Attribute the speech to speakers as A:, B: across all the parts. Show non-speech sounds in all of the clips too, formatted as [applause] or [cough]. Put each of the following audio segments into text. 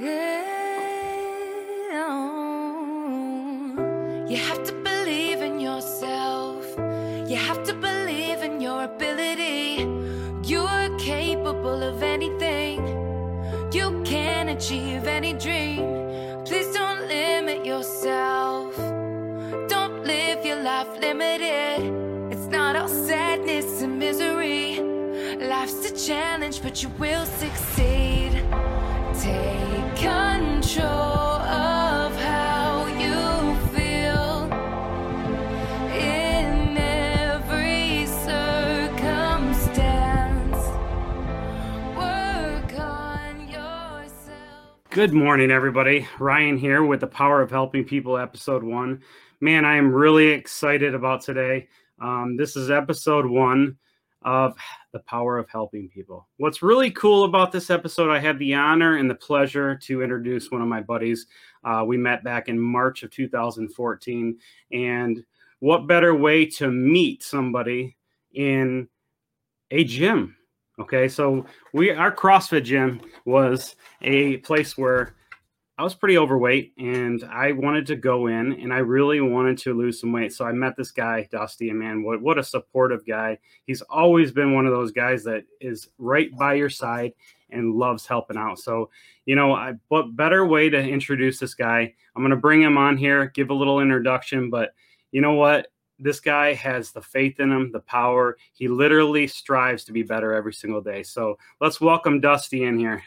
A: You have to believe in yourself. You have to believe in your ability. You're capable of anything. You can achieve any dream. Please don't limit yourself. Don't live your life limited. It's not all sadness and misery. Life's a challenge, but you will succeed. Take
B: Good morning, everybody. Ryan here with the Power of Helping People, episode one. Man, I am really excited about today. Um, this is episode one of the Power of Helping People. What's really cool about this episode, I had the honor and the pleasure to introduce one of my buddies. Uh, we met back in March of 2014. And what better way to meet somebody in a gym? Okay, so we our CrossFit gym was a place where I was pretty overweight and I wanted to go in and I really wanted to lose some weight. So I met this guy, Dusty, and man, what what a supportive guy. He's always been one of those guys that is right by your side and loves helping out. So, you know, I what better way to introduce this guy? I'm going to bring him on here, give a little introduction, but you know what? This guy has the faith in him, the power. He literally strives to be better every single day. So, let's welcome Dusty in here.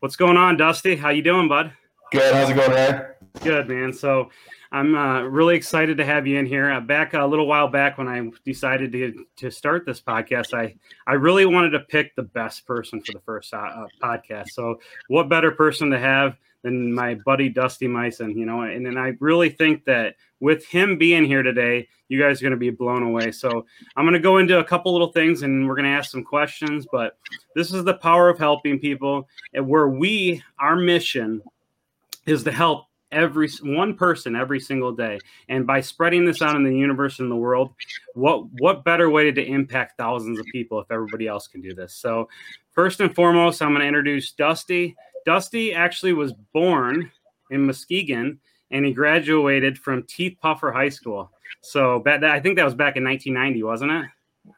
B: What's going on, Dusty? How you doing, bud?
C: Good. How's it going, Ryan?
B: Good, man. So I'm uh, really excited to have you in here. Uh, back a little while back when I decided to to start this podcast, I I really wanted to pick the best person for the first uh, uh, podcast. So what better person to have than my buddy Dusty Myson? You know, and then I really think that with him being here today, you guys are going to be blown away. So I'm going to go into a couple little things and we're going to ask some questions. But this is the power of helping people, and where we our mission is to help every one person every single day and by spreading this out in the universe and the world what what better way to impact thousands of people if everybody else can do this so first and foremost i'm going to introduce dusty dusty actually was born in muskegon and he graduated from Reeths-Puffer high school so back i think that was back in 1990 wasn't it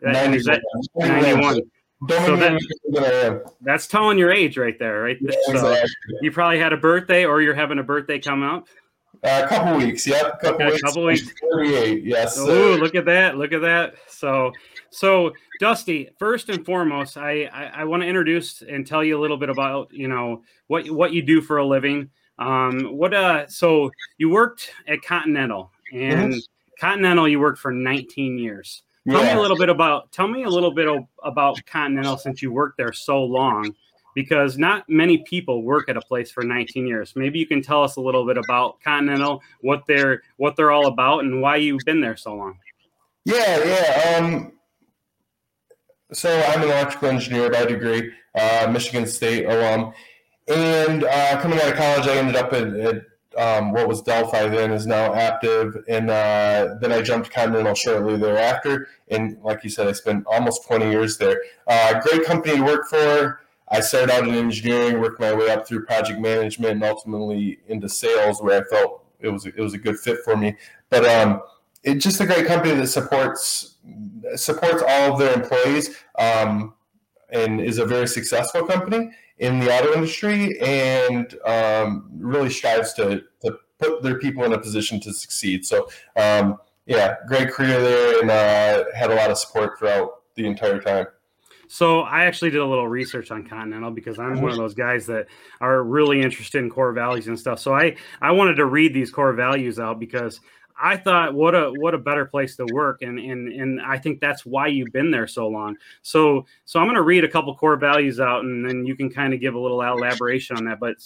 B: That- is that- 91 So that-
C: know what I am.
B: that's telling your age right there right
C: Yeah,
B: so
C: exactly.
B: you probably had a birthday or you're having a birthday come up
C: Uh, a couple weeks. Yep. Couple
B: Okay,
C: weeks.
B: couple weeks.
C: 38. Yes.
B: Oh,
C: sir.
B: look at that! Look at that! So, so Dusty, first and foremost, I I, I want to introduce and tell you a little bit about you know what what you do for a living. Um, what uh, so you worked at Continental, and
C: Mhm.
B: Continental you worked for 19 years. Tell me a little bit about tell me a little bit o- about Continental since you worked there so long, because not many people work at a place for 19 years. Maybe you can tell us a little bit about Continental, what they're what they're all about, and why you've been there so long.
C: Yeah, yeah. Um, so I'm an electrical engineer by degree, uh, Michigan State alum, and uh, coming out of college, I ended up at, at um, what was Delphi then is now Aptiv, and uh, then I jumped to Continental shortly thereafter. And like you said, I spent almost 20 years there. Uh, great company to work for. I started out in engineering, worked my way up through project management, and ultimately into sales, where I felt it was it was a good fit for me. But um, it's just a great company that supports supports all of their employees um, and is a very successful company in the auto industry and um, really strives to, to put their people in a position to succeed. So, um, yeah, great career there and uh, had a lot of support throughout the entire time.
B: So I actually did a little research on Continental because I'm one of those guys that are really interested in core values and stuff. So I I wanted to read these core values out because I thought what a what a better place to work and and and I think that's why you've been there so long. So so I'm going to read a couple core values out and then you can kind of give a little elaboration on that. But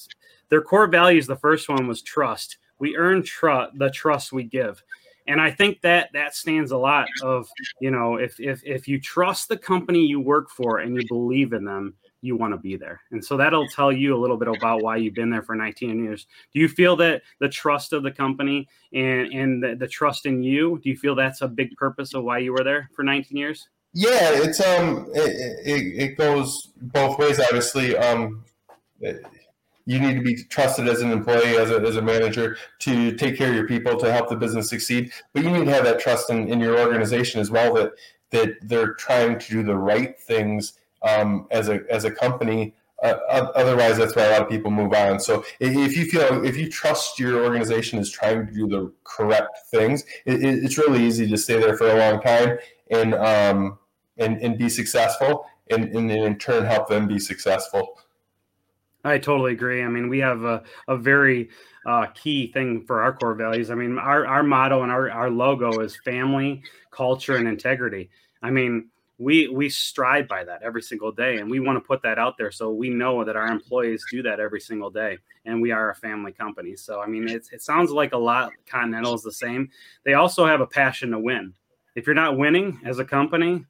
B: their core values, the first one was trust. We earn trust the trust we give. And I think that that stands a lot of you know if if if you trust the company you work for and you believe in them you want to be there and so that'll tell you a little bit about why you've been there for 19 years do you feel that the trust of the company and and the, the trust in you do you feel that's a big purpose of why you were there for 19 years
C: Yeah, it's um, it, it, it goes both ways. Obviously, um, it- you need to be trusted as an employee, as a, as a manager, to take care of your people, to help the business succeed. But you need to have that trust in, in your organization as well that that they're trying to do the right things um, as a as a company. Uh, otherwise, that's why a lot of people move on. So if you feel if you trust your organization is trying to do the correct things, it, it's really easy to stay there for a long time and um, and and be successful, and, and in turn help them be successful.
B: I totally agree. I mean, we have a, a very uh, key thing for our core values. I mean, our, our motto and our, our logo is family, culture, and integrity. I mean, we we strive by that every single day and we want to put that out there so we know that our employees do that every single day and we are a family company so i mean it, it sounds like a lot continental is the same they also have a passion to win if you're not winning as a company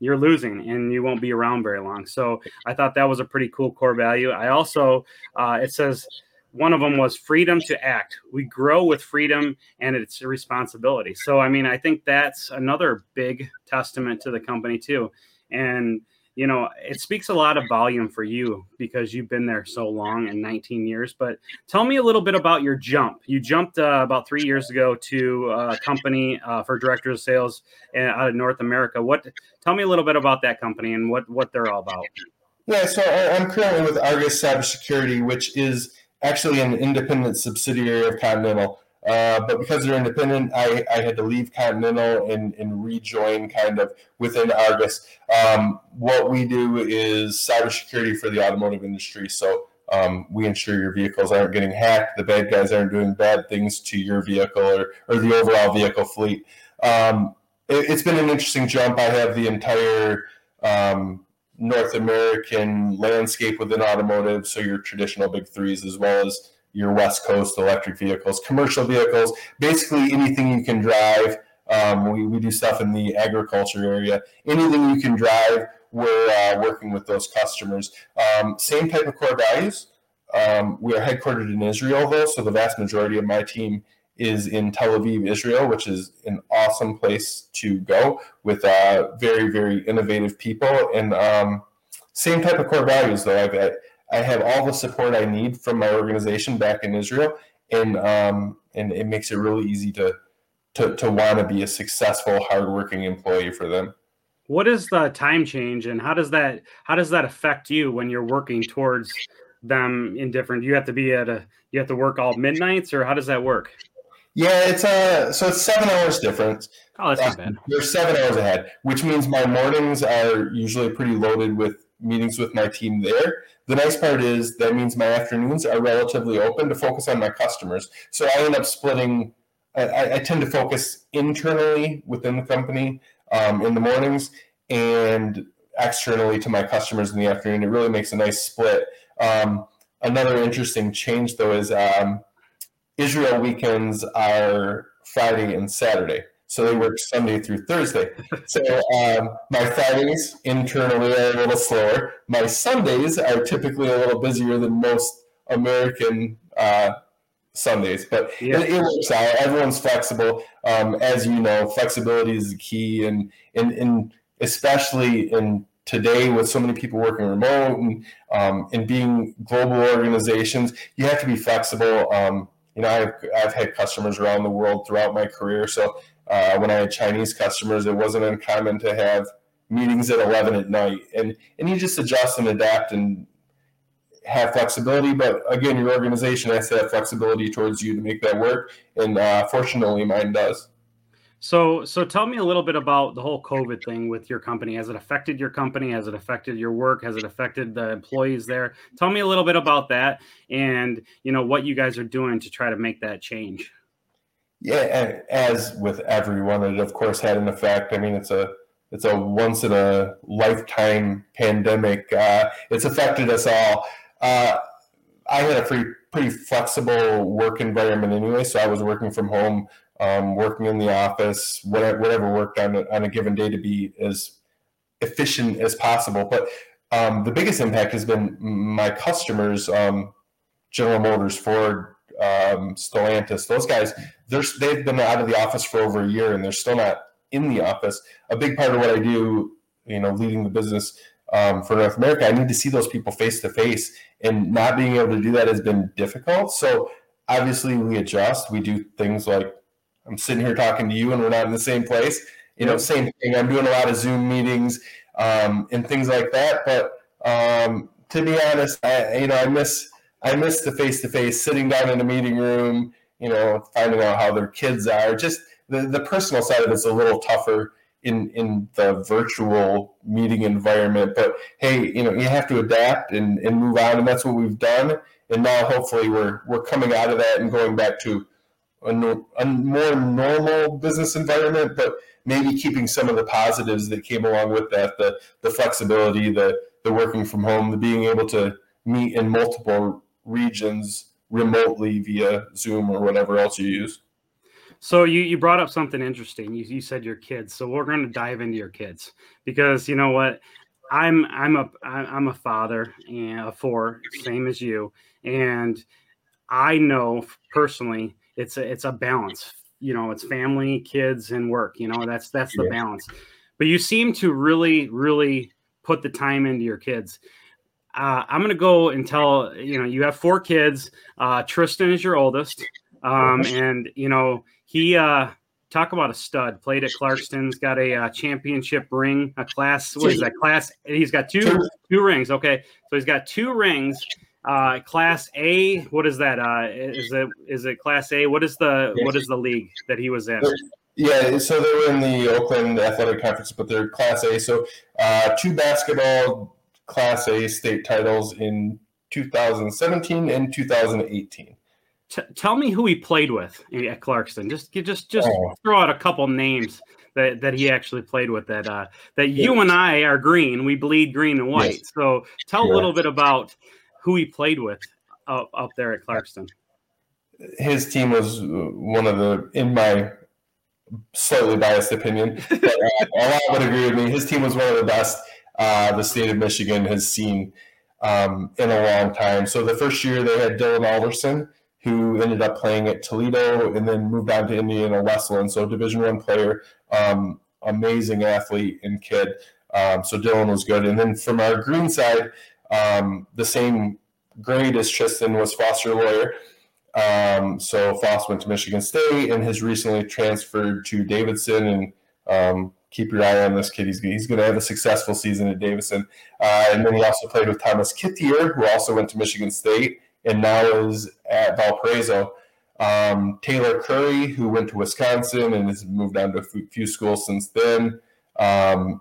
B: you're losing and you won't be around very long. So I thought that was a pretty cool core value. I also, uh, it says one of them was freedom to act. We grow with freedom and it's a responsibility. So, I mean, I think that's another big testament to the company too. And you know, it speaks a lot of volume for you because you've been there so long in 19 years. But tell me a little bit about your jump. You jumped uh, about three years ago to a company uh, for director of sales uh, out of North America. What? Tell me a little bit about that company and what what they're all about.
C: Yeah, so I'm currently with Argus Cybersecurity, which is actually an independent subsidiary of Continental. Uh, but because they're independent, I, I had to leave Continental and, and rejoin kind of within Argus. Um, what we do is cybersecurity for the automotive industry. So um, we ensure your vehicles aren't getting hacked, the bad guys aren't doing bad things to your vehicle or, or the overall vehicle fleet. Um, it, has been an interesting jump. I have the entire um, North American landscape within automotive, so your traditional big threes as well as your West Coast electric vehicles, commercial vehicles, basically anything you can drive. Um, we, we do stuff in the agriculture area. Anything you can drive, we're uh, working with those customers. Um, same type of core values. Um, we are headquartered in Israel, though, so the vast majority of my team is in Tel Aviv, Israel, which is an awesome place to go with uh, very, very innovative people. And um, same type of core values, though. I've, I have all the support I need from my organization back in Israel, and um, and it makes it really easy to to to want to be a successful, hardworking employee for them.
B: What is the time change, and how does that how does that affect you when you're working towards them in different? You have to be at a you have to work all midnights, or how does that work?
C: Yeah, it's a uh, so it's seven hours difference.
B: Oh, that's not bad.
C: They're seven hours ahead, which means my mornings are usually pretty loaded with meetings with my team there. The nice part is that means my afternoons are relatively open to focus on my customers. So I end up splitting. I, I tend to focus internally within the company um, in the mornings and externally to my customers in the afternoon. It really makes a nice split. Um, another interesting change, though, is um, Israel weekends are Friday and Saturday. So they work Sunday through Thursday. So um, my Fridays internally are a little slower. My Sundays are typically a little busier than most American uh, Sundays, but yeah. it, it, works out. Everyone's flexible. Um, as you know, flexibility is the key, and, and, and especially in today with so many people working remote and, um, and being global organizations, you have to be flexible. Um, you know, I've, I've had customers around the world throughout my career, so uh, when I had Chinese customers, it wasn't uncommon to have meetings at 11 at night. And, and you just adjust and adapt and have flexibility. But again, your organization has to have flexibility towards you to make that work. And uh, fortunately, mine does.
B: So, so tell me a little bit about the whole COVID thing with your company. Has it affected your company? Has it affected your work? Has it affected the employees there? Tell me a little bit about that, and you know what you guys are doing to try to make that change.
C: Yeah, as with everyone, it of course had an effect. I mean, it's a it's a once in a lifetime pandemic. Uh, it's affected us all. Uh, I had a pretty pretty flexible work environment anyway, so I was working from home, um, working in the office, whatever, whatever worked on a, on a given day to be as efficient as possible. But um, the biggest impact has been my customers, um, General Motors, Ford, um, Stellantis, those guys, they've been out of the office for over a year and they're still not in the office. A big part of what I do, you know, leading the business um, for North America. I need to see those people face to face, and not being able to do that has been difficult. So obviously, we adjust. We do things like I'm sitting here talking to you, and we're not in the same place. You know, same thing. I'm doing a lot of Zoom meetings um, and things like that. But um, to be honest, I, you know, I miss I miss the face to face, sitting down in a meeting room. You know, finding out how their kids are. Just the, the personal side of it's a little tougher in in the virtual meeting environment. But hey, you know, you have to adapt and, and move on, and that's what we've done. And now, hopefully, we're we're coming out of that and going back to a, a more normal business environment, but maybe keeping some of the positives that came along with that the the flexibility, the the working from home, the being able to meet in multiple regions remotely via Zoom or whatever else you use.
B: So you, you brought up something interesting. You, you said your kids. So we're going to dive into your kids because you know what, I'm I'm a I'm a father and a four, same as you, and I know personally it's a it's a balance. You know, it's family, kids, and work. You know, that's that's the yeah. balance. But you seem to really really put the time into your kids. Uh, I'm going to go and tell you know you have four kids. Uh, Tristan is your oldest, um, and you know he uh, talk about a stud. Played at Clarkston's, got a uh, championship ring, a class. What is that class? He's got two two rings. Okay, so he's got two rings. Uh, class A. What is that? Uh, is it is it Class A? What is the what is the league that he was in?
C: Yeah, so they were in the Oakland Athletic Conference, but they're Class A. So uh, two basketball Class A state titles in 2017 and 2018.
B: T- tell me who he played with at Clarkston. Just just just oh. throw out a couple names that, that he actually played with. That uh, that you and I are green. We bleed green and white. Yes. So tell a little bit about who he played with up, up there at Clarkston.
C: His team was one of the, in my slightly biased opinion, but uh, a lot would agree with me. His team was one of the best uh, the state of Michigan has seen um, in a long time. So the first year they had Dylan Alderson who ended up playing at Toledo and then moved on to Indiana Wesleyan. So Division One player, um, amazing athlete and kid. Um, so Dylan was good. And then from our green side, um, the same grade as Tristan was Foster Loyer. Um, so Foss went to Michigan State and has recently transferred to Davidson. And um, keep your eye on this kid. He's, he's going to have a successful season at Davidson. Uh, and then he also played with Thomas Kithier, who also went to Michigan State and now is at Valparaiso. Um, Taylor Currie, who went to Wisconsin and has moved on to a few schools since then. Um,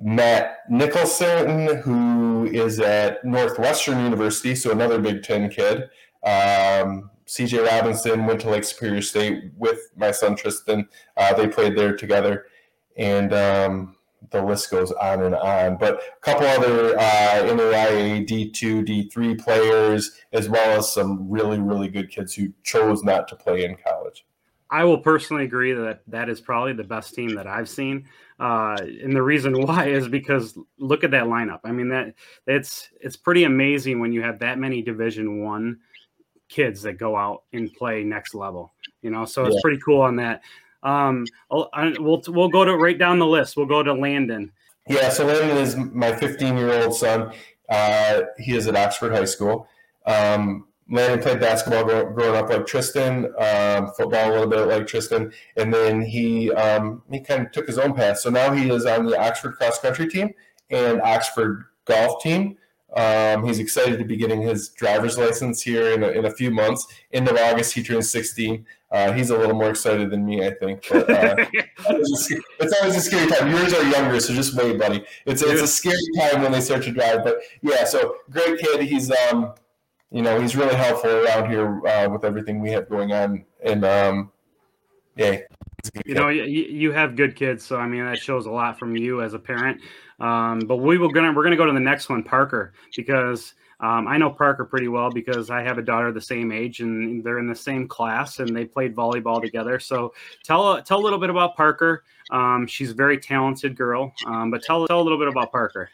C: Matt Nicholson, who is at Northwestern University, so another Big Ten kid. Um, CJ Robinson went to Lake Superior State with my son Tristan. Uh, they played there together. And um, the list goes on and on. But a couple other uh, NAIA D2, D3 players, as well as some really, really good kids who chose not to play in college.
B: I will personally agree that that is probably the best team that I've seen, uh, and the reason [laughs] why is because look at that lineup. I mean that it's it's pretty amazing when you have that many Division One kids that go out and play next level. You know, so it's yeah. pretty cool on that. Um, I'll, I, we'll we'll go to right down the list. We'll go to Landon.
C: Yeah, so Landon is my 15 year old son. Uh, he is at Oxford High School. Um, Landon played basketball growing up like Tristan, um, football a little bit like Tristan, and then he um, he kind of took his own path. So now he is on the Oxford cross country team and Oxford golf team. Um, he's excited to be getting his driver's license here in a, in a few months. End of August, he turns 16. Uh, he's a little more excited than me, I think. But, uh, [laughs] it's always a scary time. Yours are younger, so just wait, buddy. It's it's a scary time when they start to drive. But yeah, so great kid. He's um, you know, he's really helpful around here uh, with everything we have going on. And um, yeah,
B: you know, you, you have good kids, so I mean that shows a lot from you as a parent. Um, but we will gonna we're gonna go to the next one, Parker, because um, I know Parker pretty well because I have a daughter the same age and they're in the same class and they played volleyball together. So tell tell a little bit about Parker. Um, she's a very talented girl, um, but tell tell a little bit about Parker.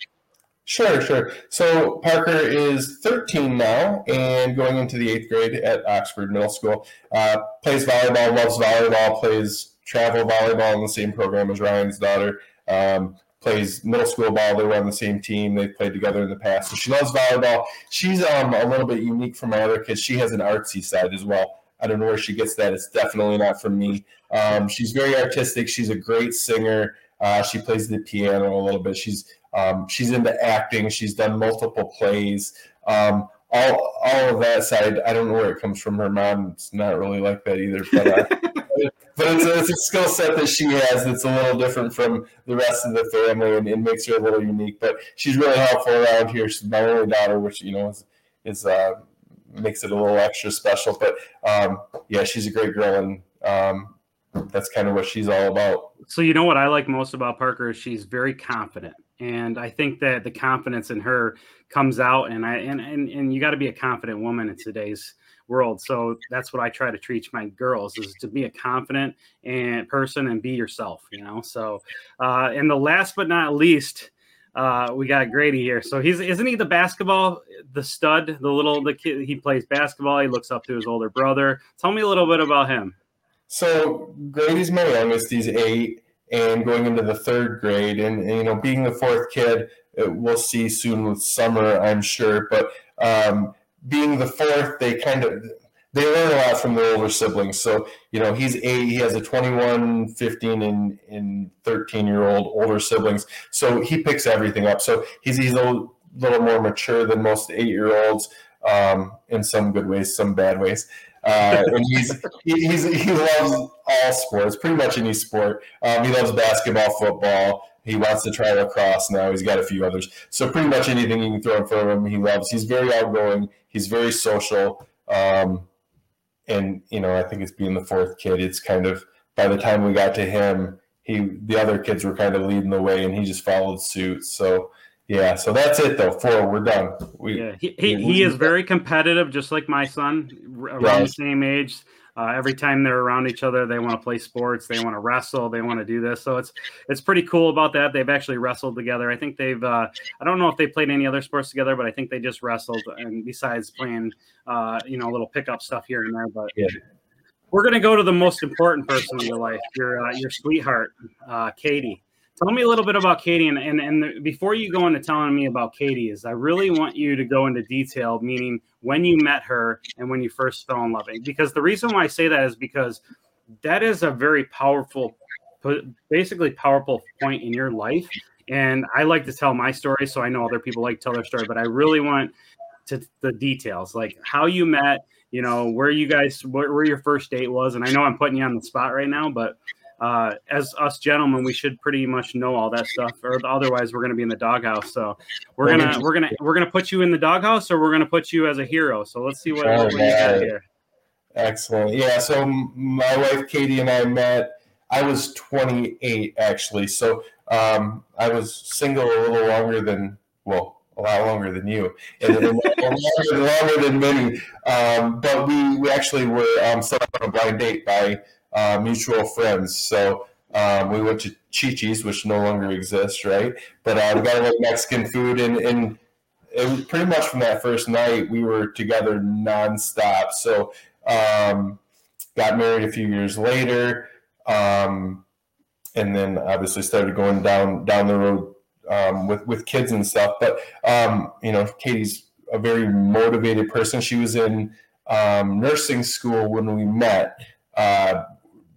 C: Sure, sure. So Parker is 13 now and going into the eighth grade at Oxford Middle School. Uh, plays volleyball, loves volleyball, plays travel volleyball in the same program as Ryan's daughter. Um, plays middle school ball. They were on the same team. They've played together in the past. So she loves volleyball. She's um, a little bit unique from my other kids. She has an artsy side as well. I don't know where she gets that. It's definitely not from me. Um, she's very artistic. She's a great singer. Uh, she plays the piano a little bit. She's um, she's into acting. She's done multiple plays. Um, all all of that side, I don't know where it comes from. Her mom's not really like that either. But uh, [laughs] but it's a, it's a, skill set that she has that's a little different from the rest of the family and, it makes her a little unique. But she's really helpful around here. She's my only daughter, which you know is, is uh, makes it a little extra special. But um, yeah, she's a great girl, and um, that's kind of what she's all about.
B: So you know what I like most about Parker is she's very confident, and I think that the confidence in her comes out. And I and and, and you got to be a confident woman in today's world. So that's what I try to teach my girls is to be a confident and person and be yourself. You know. So uh, and the last but not least. Uh, we got Grady here. So he's isn't he the basketball, the stud, the little the kid? He plays basketball. He looks up to his older brother. Tell me a little bit about him.
C: So Grady's my youngest. He's eight and going into the third grade. And, and you know, being the fourth kid, uh, we'll see soon with summer, I'm sure. But um, being the fourth, they kind of they learn a lot from their older siblings. So, you know, he's eight, he has a 21, 15, and, and 13 year old older siblings. So he picks everything up. So he's, he's a little, more mature than most eight year olds um, in some good ways, some bad ways. Uh, and he's, he's he loves all sports, pretty much any sport. Um, he loves basketball, football. He wants to try lacrosse now. He's got a few others. So pretty much anything you can throw in front of him, he loves. He's very outgoing. He's very social. Um, and you know, I think it's being the fourth kid. It's kind of by the time we got to him, he the other kids were kind of leading the way, and he just followed suit. So yeah, so that's it though. Four, we're done. We,
B: yeah, he, he, he is very competitive, just like my son, around right. the same age. Uh, every time they're around each other, they want to play sports, they want to wrestle, they want to do this. So it's it's pretty cool about that. They've actually wrestled together. I think they've uh, I don't know if they played any other sports together, but I think they just wrestled. And besides playing, uh, you know, a little pickup stuff here and there, but yeah. we're gonna go to the most important person in your life, your uh, your sweetheart, uh, Katie. Tell me a little bit about Katie, and, and and the, before you go into telling me about Katie, is I really want you to go into detail, meaning when you met her and when you first fell in love. Because the reason why I say that is because that is a very powerful, basically powerful point in your life. And I like to tell my story, so I know other people like to tell their story, but I really want to the details, like how you met, you know, where you guys, where, where your first date was. And I know I'm putting you on the spot right now, but uh, as us gentlemen, we should pretty much know all that stuff, or otherwise we're going to be in the doghouse. So we're gonna we're gonna we're gonna put you in the doghouse, or we're gonna put you as a hero. So let's see what, oh, what you got here.
C: Excellent. Yeah. So my wife Katie and I met. I was 28 actually. So um, I was single a little longer than well, a lot longer than you, and, [laughs] longer, longer, than many. Um, but we we actually were um, set up on a blind date by uh, mutual friends. So um, we went to Chi-Chi's, which no longer exists, right? But uh, we got a little Mexican food, and, and it was pretty much from that first night we were together nonstop. So um, got married a few years later, um, and then obviously started going down down the road um, with with kids and stuff. But um, you know, Katie's a very motivated person. She was in um, nursing school when we met. Uh,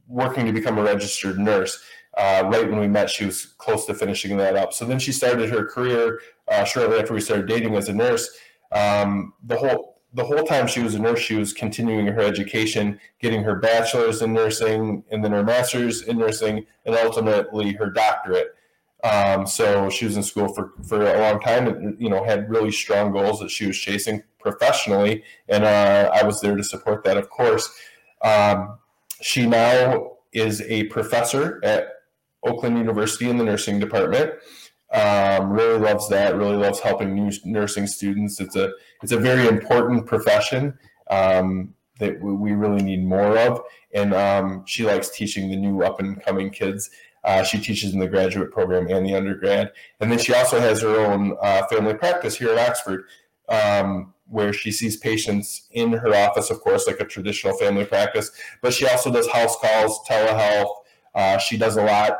C: working to become a registered nurse. Uh, right when we met, she was close to finishing that up. So then she started her career uh, shortly after we started dating as a nurse. Um, the whole the whole time she was a nurse, she was continuing her education, getting her bachelor's in nursing, and then her master's in nursing, and ultimately her doctorate. Um, so she was in school for, for a long time, and you know had really strong goals that she was chasing professionally, and uh, I was there to support that, of course. Um, she now is a professor at Oakland University in the nursing department. Um, really loves that. Really loves helping new nursing students. It's a it's a very important profession um, that we really need more of. And um, she likes teaching the new up and coming kids. Uh, she teaches in the graduate program and the undergrad, and then she also has her own uh, family practice here at Oxford. Um, where she sees patients in her office, of course, like a traditional family practice, but she also does house calls, telehealth. Uh, she does a lot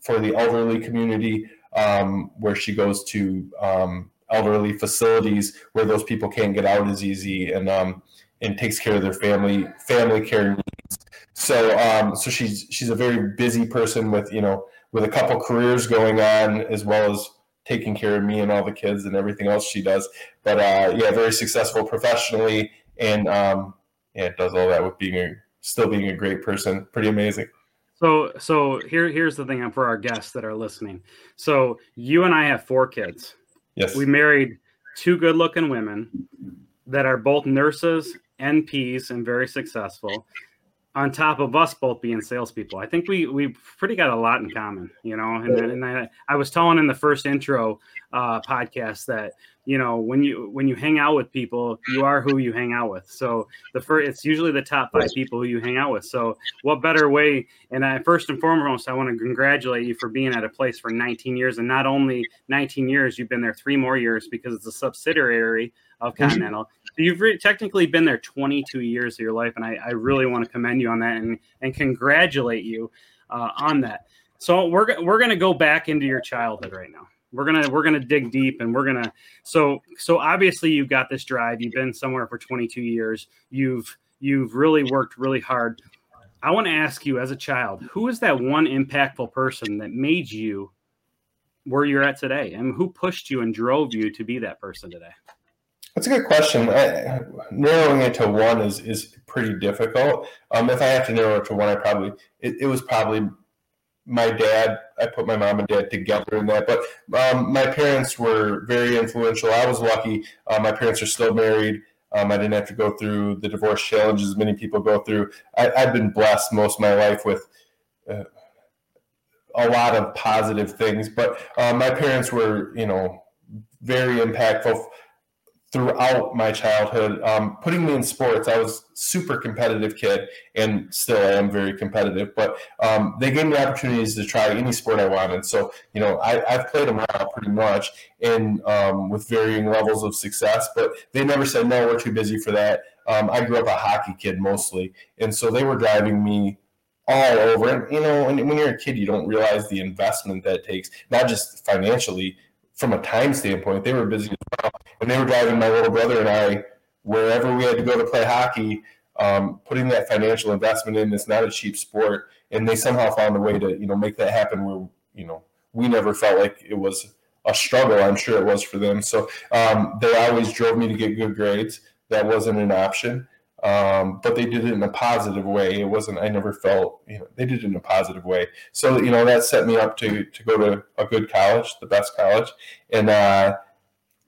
C: for the elderly community, um, where she goes to um, elderly facilities where those people can't get out as easy and um, and takes care of their family family care needs. So um, so she's she's a very busy person with you know with a couple careers going on as well as taking care of me and all the kids and everything else she does. But uh, yeah, very successful professionally and um, yeah, does all that with being a still being a great person. Pretty amazing.
B: So so here here's the thing for our guests that are listening. So you and I have four kids.
C: Yes.
B: We married two good looking women that are both nurses, NPs, and very successful. On top of us both being salespeople, I think we we pretty got a lot in common, you know. And, and I, I was telling in the first intro uh, podcast that you know when you when you hang out with people you are who you hang out with. So the first it's usually the top five people who you hang out with. So what better way and I, first and foremost i want to congratulate you for being at a place for 19 years. And not only 19 years you've been there three more years because it's a subsidiary of mm-hmm. continental. So you've re- technically been there 22 years of your life and i, I really want to commend you on that and, and congratulate you uh, on that. So we're, we're going to go back into your childhood right now we're gonna we're gonna dig deep and we're gonna so so obviously you've got this drive. You've been somewhere for 22 years. You've you've really worked really hard. I want to ask you as a child who is that one impactful person that made you where you're at today? And who pushed you and drove you to be that person today?
C: That's a good question. I, narrowing it to one is is pretty difficult. Um, if I have to narrow it to one, I probably it, it was probably my dad, I put my mom and dad together in that. But um, my parents were very influential. I was lucky. Uh, my parents are still married. Um, I didn't have to go through the divorce challenges many people go through. I, have been blessed most of my life with uh, a lot of positive things. But uh, my parents were, you know, very impactful throughout my childhood. Um, putting me in sports, I was super competitive kid, and still I am very competitive. But um, they gave me opportunities to try any sport I wanted. So you know, I, have played them all pretty much, and um, with varying levels of success. But they never said no, we're too busy for that. Um, I grew up a hockey kid mostly, and so they were driving me all over. And you know, when, when you're a kid, you don't realize the investment that takes, not just financially from a time standpoint, they were busy as well. And they were driving my little brother and I wherever we had to go to play hockey, um, putting that financial investment in. It's not a cheap sport, and they somehow found a way to you know make that happen. Where you know we never felt like it was a struggle. I'm sure it was for them. So um, they always drove me to get good grades. That wasn't an option um, but they did it in a positive way. It wasn't. I never felt you know they did it in a positive way. So you know that set me up to to go to a good college, the best college, and uh,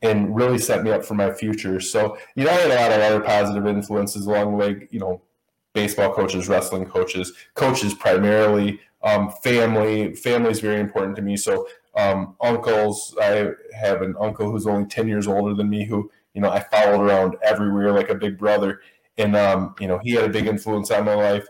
C: and really set me up for my future. So you know I had a lot of other positive influences along the way. You know, baseball coaches, wrestling coaches, coaches primarily, um, family. Family is very important to me. So um, uncles. I have an uncle who's only ten years older than me who you know I followed around everywhere like a big brother and um, you know he had a big influence on my life,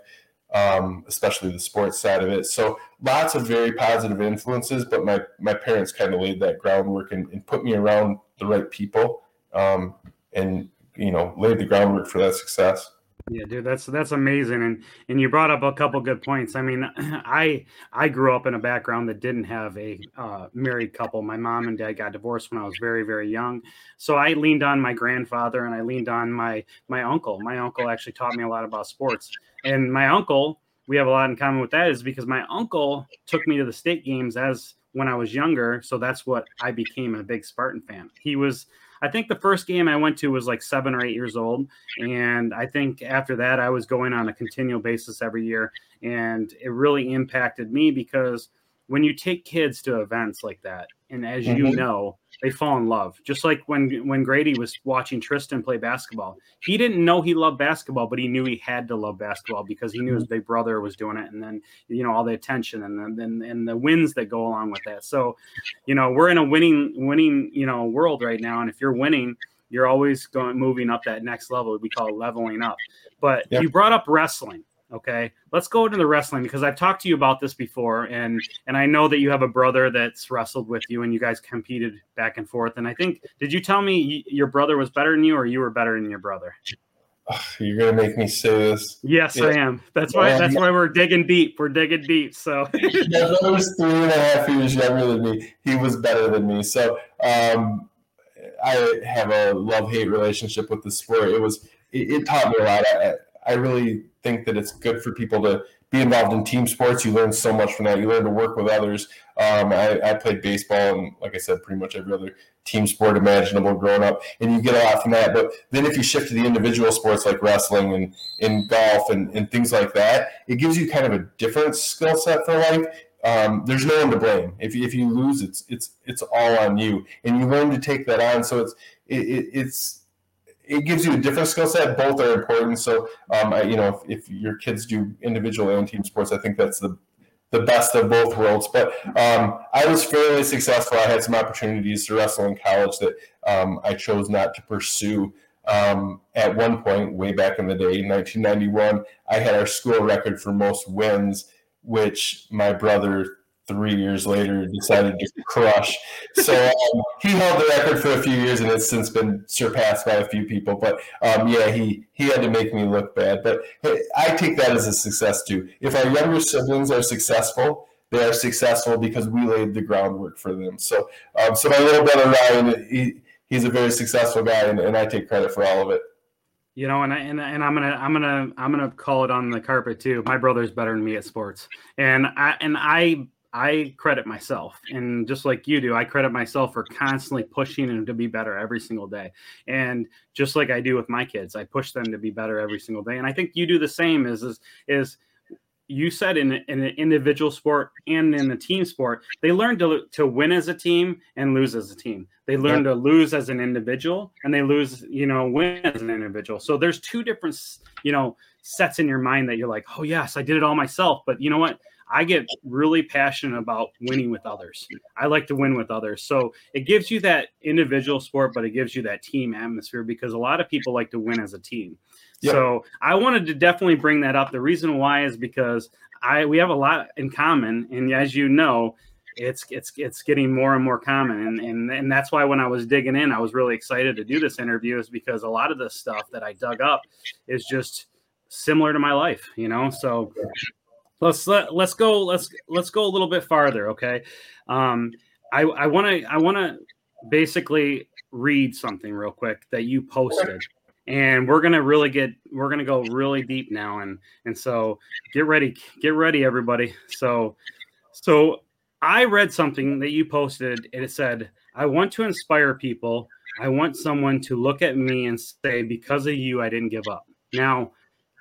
C: um, especially the sports side of it. So lots of very positive influences, but my my parents kind of laid that groundwork and, and, put me around the right people, um, and you know laid the groundwork for that success.
B: Yeah, dude, that's that's amazing, and and you brought up a couple good points. I mean, [clears throat] I I grew up in a background that didn't have a uh, married couple. My mom and dad got divorced when I was very very young, so I leaned on my grandfather and I leaned on my my uncle. My uncle actually taught me a lot about sports, and my uncle we have a lot in common with that is because my uncle took me to the state games as when I was younger, so that's what I became a big Spartan fan. He was I think the first game I went to was like seven or eight years old. And I think after that, I was going on a continual basis every year. And it really impacted me because when you take kids to events like that, and as mm-hmm. you know, they fall in love. Just like when when Grady was watching Tristan play basketball, he didn't know he loved basketball, but he knew he had to love basketball because he knew his mm-hmm. big brother was doing it, and then you know all the attention and then and the wins that go along with that. So, you know, we're in a winning winning you know world right now, and if you're winning, you're always going moving up that next level. We call it leveling up. But yep. you brought up wrestling Okay, let's go into the wrestling because I've talked to you about this before, and and I know that you have a brother that's wrestled with you, and you guys competed back and forth. And I think, did you tell me your brother was better than you, or you were better than your brother? [sighs]
C: you're gonna make me say this.
B: Yes, yeah. I am. That's why. That's why we're digging deep. We're digging deep. So [laughs]
C: my brother's three and a half years younger than me. He was better than me. So um, I have a love hate relationship with the sport. It was. It, it taught me a lot. I, I really think that it's good for people to be involved in team sports. You learn so much from that. You learn to work with others. Um, I, I, played baseball and, like I said, pretty much every other team sport imaginable growing up, and you get a lot from that. But then if you shift to the individual sports like wrestling and in golf and, and things like that, it gives you kind of a different skill set for life. Um, there's no one to blame. If, if you lose, it's it's it's all on you, and you learn to take that on. So it's it, it, it's it gives you a different skill set. Both are important. So, um, I, you know, if, if, your kids do individual and team sports, I think that's the the best of both worlds. But um, I was fairly successful. I had some opportunities to wrestle in college that um, I chose not to pursue. Um, at one point, way back in the day, in 1991, I had our school record for most wins, which my brother three years later decided to crush. So um, he held the record for a few years, and it's since been surpassed by a few people. But um, yeah, he he had to make me look bad. But hey, I take that as a success too. If our younger siblings are successful, they are successful because we laid the groundwork for them. So um, so my little brother Ryan, he, he's a very successful guy, and, and I take credit for all of it
B: you know and I, and, and i'm gonna i'm gonna i'm gonna call it on the carpet too my brother's better than me at sports and i and i I credit myself, and just like you do, I credit myself for constantly pushing them to be better every single day. And just like I do with my kids, I push them to be better every single day. And I think you do the same. Is is, is you said in, in an individual sport and in a team sport, they learn to to win as a team and lose as a team. They learn yeah. to lose as an individual and they lose, you know, win as an individual. So there's two different, you know, sets in your mind that you're like, oh yes, I did it all myself. But you know what? I get really passionate about winning with others. I like to win with others. So it gives you that individual sport, but it gives you that team atmosphere because a lot of people like to win as a team. Yep. So I wanted to definitely bring that up. The reason why is because I we have a lot in common, and as you know, it's it's it's getting more and more common, and and and that's why when I was digging in, I was really excited to do this interview, is because a lot of the stuff that I dug up is just similar to my life, you know. So let's let, let's go let's let's go a little bit farther okay? Um i i want to i want to basically read something real quick that you posted. And we're gonna really get we're gonna go really deep now and and so get ready get ready everybody. So so i read something that you posted and it said i want to inspire people. I want someone to look at me and say because of you i didn't give up now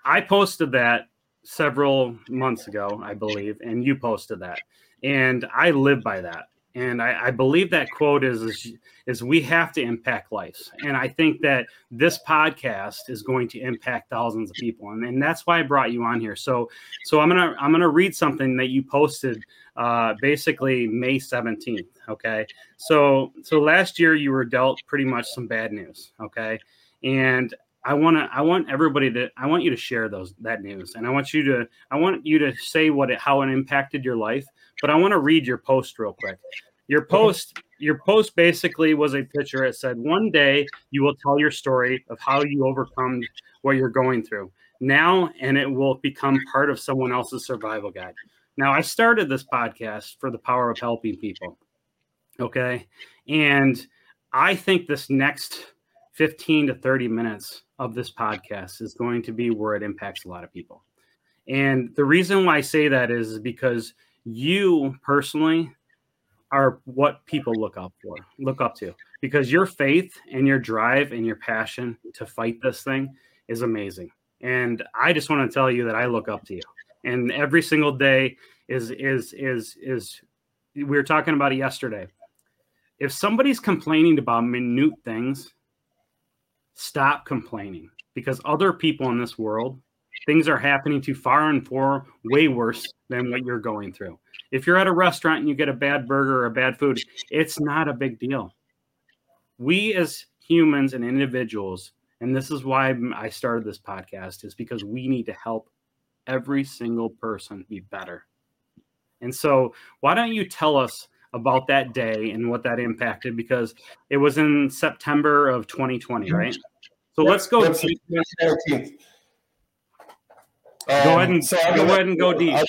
B: i posted that several months ago, I believe, and you posted that. And I live by that. And I, I believe that quote is, is, is we have to impact lives. And I think that this podcast is going to impact thousands of people. And, and that's why I brought you on here. So so I'm gonna I'm gonna read something that you posted uh, basically May 17th. Okay. So so last year you were dealt pretty much some bad news. Okay. And I want to I want everybody to I want you to share those that news and I want you to I want you to say what it how it impacted your life but I want to read your post real quick. Your post your post basically was a picture it said one day you will tell your story of how you overcome what you're going through now and it will become part of someone else's survival guide. Now I started this podcast for the power of helping people. Okay? And I think this next 15 to 30 minutes of this podcast is going to be where it impacts a lot of people. And the reason why I say that is because you personally are what people look up for, look up to, because your faith and your drive and your passion to fight this thing is amazing. And I just want to tell you that I look up to you. And every single day is is is is we were talking about it yesterday. If somebody's complaining about minute things, stop complaining because other people in this world, things are happening to far and far way worse than what you're going through. If you're at a restaurant and you get a bad burger or a bad food, it's not a big deal. We as humans and individuals, and this is why I started this podcast, is because we need to help every single person be better. And so, why don't you tell us about that day and what that impacted because it was in September of 2020, mm-hmm. right? So let's go.
C: Yep, September 19th.
B: go ahead
C: Um,
B: and
C: so
B: go
C: gonna-
B: ahead and go deep.
C: I'll,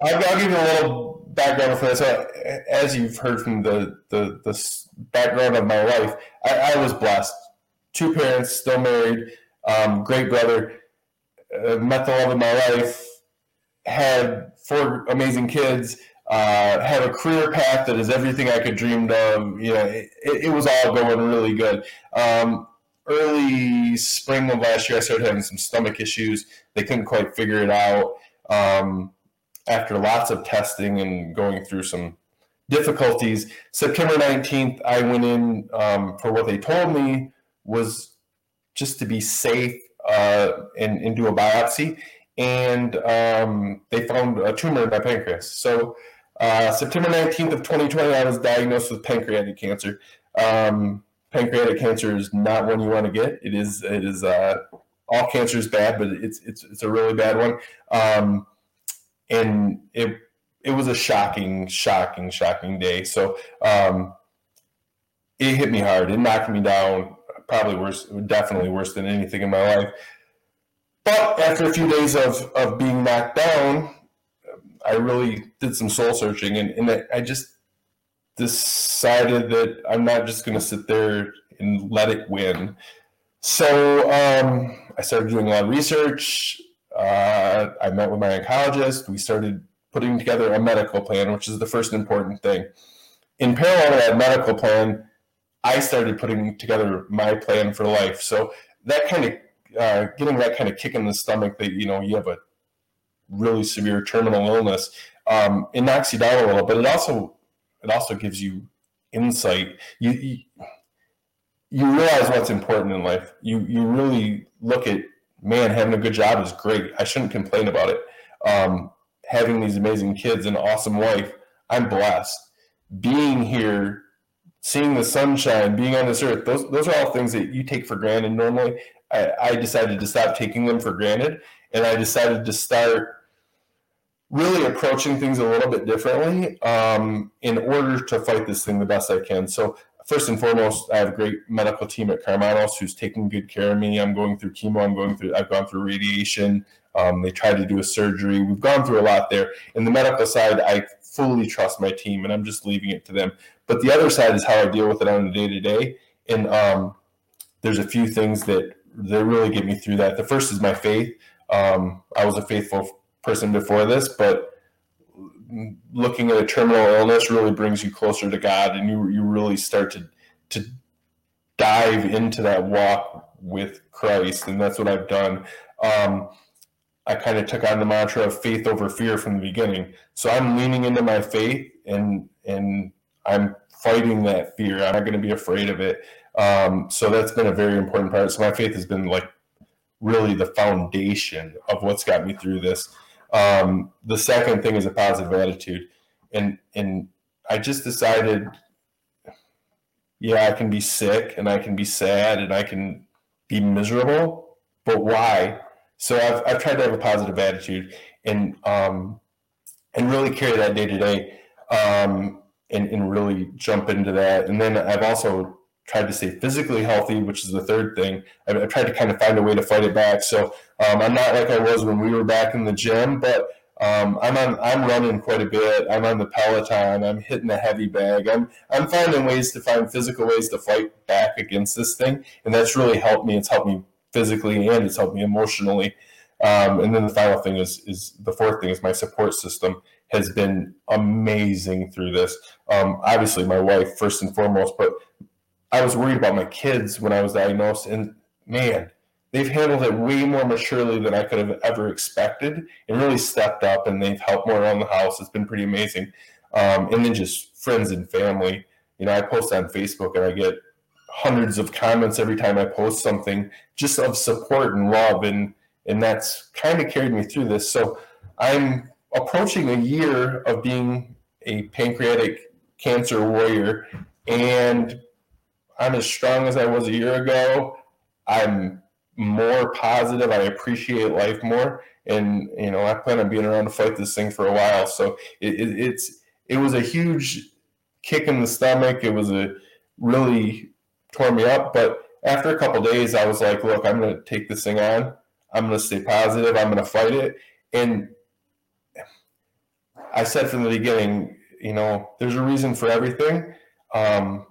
C: I'll, I'll give you a little background for this. So, as you've heard from the, the, the background of my life, I, I was blessed. Two parents, still married, um, great brother, uh, met the love of my life, had four amazing kids, uh, had a career path that is everything I could dreamed of. You know, it, it was all going really good. Um, early spring of last year, I started having some stomach issues. They couldn't quite figure it out. Um, after lots of testing and going through some difficulties, September 19th, I went in um, for what they told me was just to be safe uh, and, and do a biopsy. And um, they found a tumor in my pancreas. So, uh, September 19th of 2020, I was diagnosed with pancreatic cancer. Um, pancreatic cancer is not one you want to get. It is, it is, uh, all cancer is bad, but it's, it's, it's a really bad one. Um, and it it was a shocking, shocking, shocking day. So um, it hit me hard. It knocked me down. Probably worse, definitely worse than anything in my life. But after a few days of of being knocked down, I really did some soul searching, and, and I- I just decided that I'm not just going to sit there and let it win. So um, I started doing a lot of research. Uh, I met with my oncologist. We started putting together a medical plan, which is the first important thing. In parallel to that medical plan, I started putting together my plan for life. So that kind of uh, getting that kind of kick in the stomach that you know you have a really severe terminal illness, um, it knocks you down a little, but it also it also gives you insight. You, you you realize what's important in life. You you really look at man having a good job is great. I shouldn't complain about it. Um, having these amazing kids, an awesome wife, I'm blessed. Being here, seeing the sunshine, being on this earth, those those are all things that you take for granted normally. I, I decided to stop taking them for granted, and I decided to start really approaching things a little bit differently um, in order to fight this thing the best I can. So first and foremost, I have a great medical team at Karmanos who's taking good care of me. I'm going through chemo. I'm going through. I've gone through radiation. Um, they tried to do a surgery. We've gone through a lot there. In the medical side, I fully trust my team, and I'm just leaving it to them. But the other side is how I deal with it on a day to day. And um, there's a few things that that really get me through that. The first is my faith. Um, I was a faithful person before this, but looking at a terminal illness really brings you closer to God, and you you really start to to dive into that walk with Christ, and that's what I've done. Um, I kind of took on the mantra of faith over fear from the beginning. So I'm leaning into my faith, and and I'm fighting that fear. I'm not going to be afraid of it. Um, so that's been a very important part. So my faith has been like really the foundation of what's got me through this. Um, the second thing is a positive attitude, and and I just decided, yeah, I can be sick and I can be sad and I can be miserable, but why? So I've I've tried to have a positive attitude and um, and really carry that day to day, um, and and really jump into that. And then I've also tried to stay physically healthy, which is the third thing. I've, I've tried to kind of find a way to fight it back. So um, I'm not like I was when we were back in the gym, but um, I'm on, I'm running quite a bit. I'm on the Peloton. I'm hitting the heavy bag. I'm I'm finding ways to find physical ways to fight back against this thing, and that's really helped me. It's helped me physically and it's helped me emotionally. Um, and then the final thing is is the fourth thing is my support system has been amazing through this. Um, obviously, my wife first and foremost, but I was worried about my kids when I was diagnosed, and man, they've handled it way more maturely than I could have ever expected, and really stepped up, and they've helped more around the house. It's been pretty amazing. Um, and then just friends and family. You know, I post on Facebook, and I get hundreds of comments every time I post something, just of support and love, and and that's kind of carried me through this. So I'm approaching a year of being a pancreatic cancer warrior, and I'm as strong as I was a year ago. I'm more positive. I appreciate life more, and you know I plan on being around to fight this thing for a while. So it, it, it's it was a huge kick in the stomach. It was a really tore me up, but after a couple days, I was like, look, I'm going to take this thing on. I'm going to stay positive. I'm going to fight it. And I said from the beginning, you know, there's a reason for everything. Um,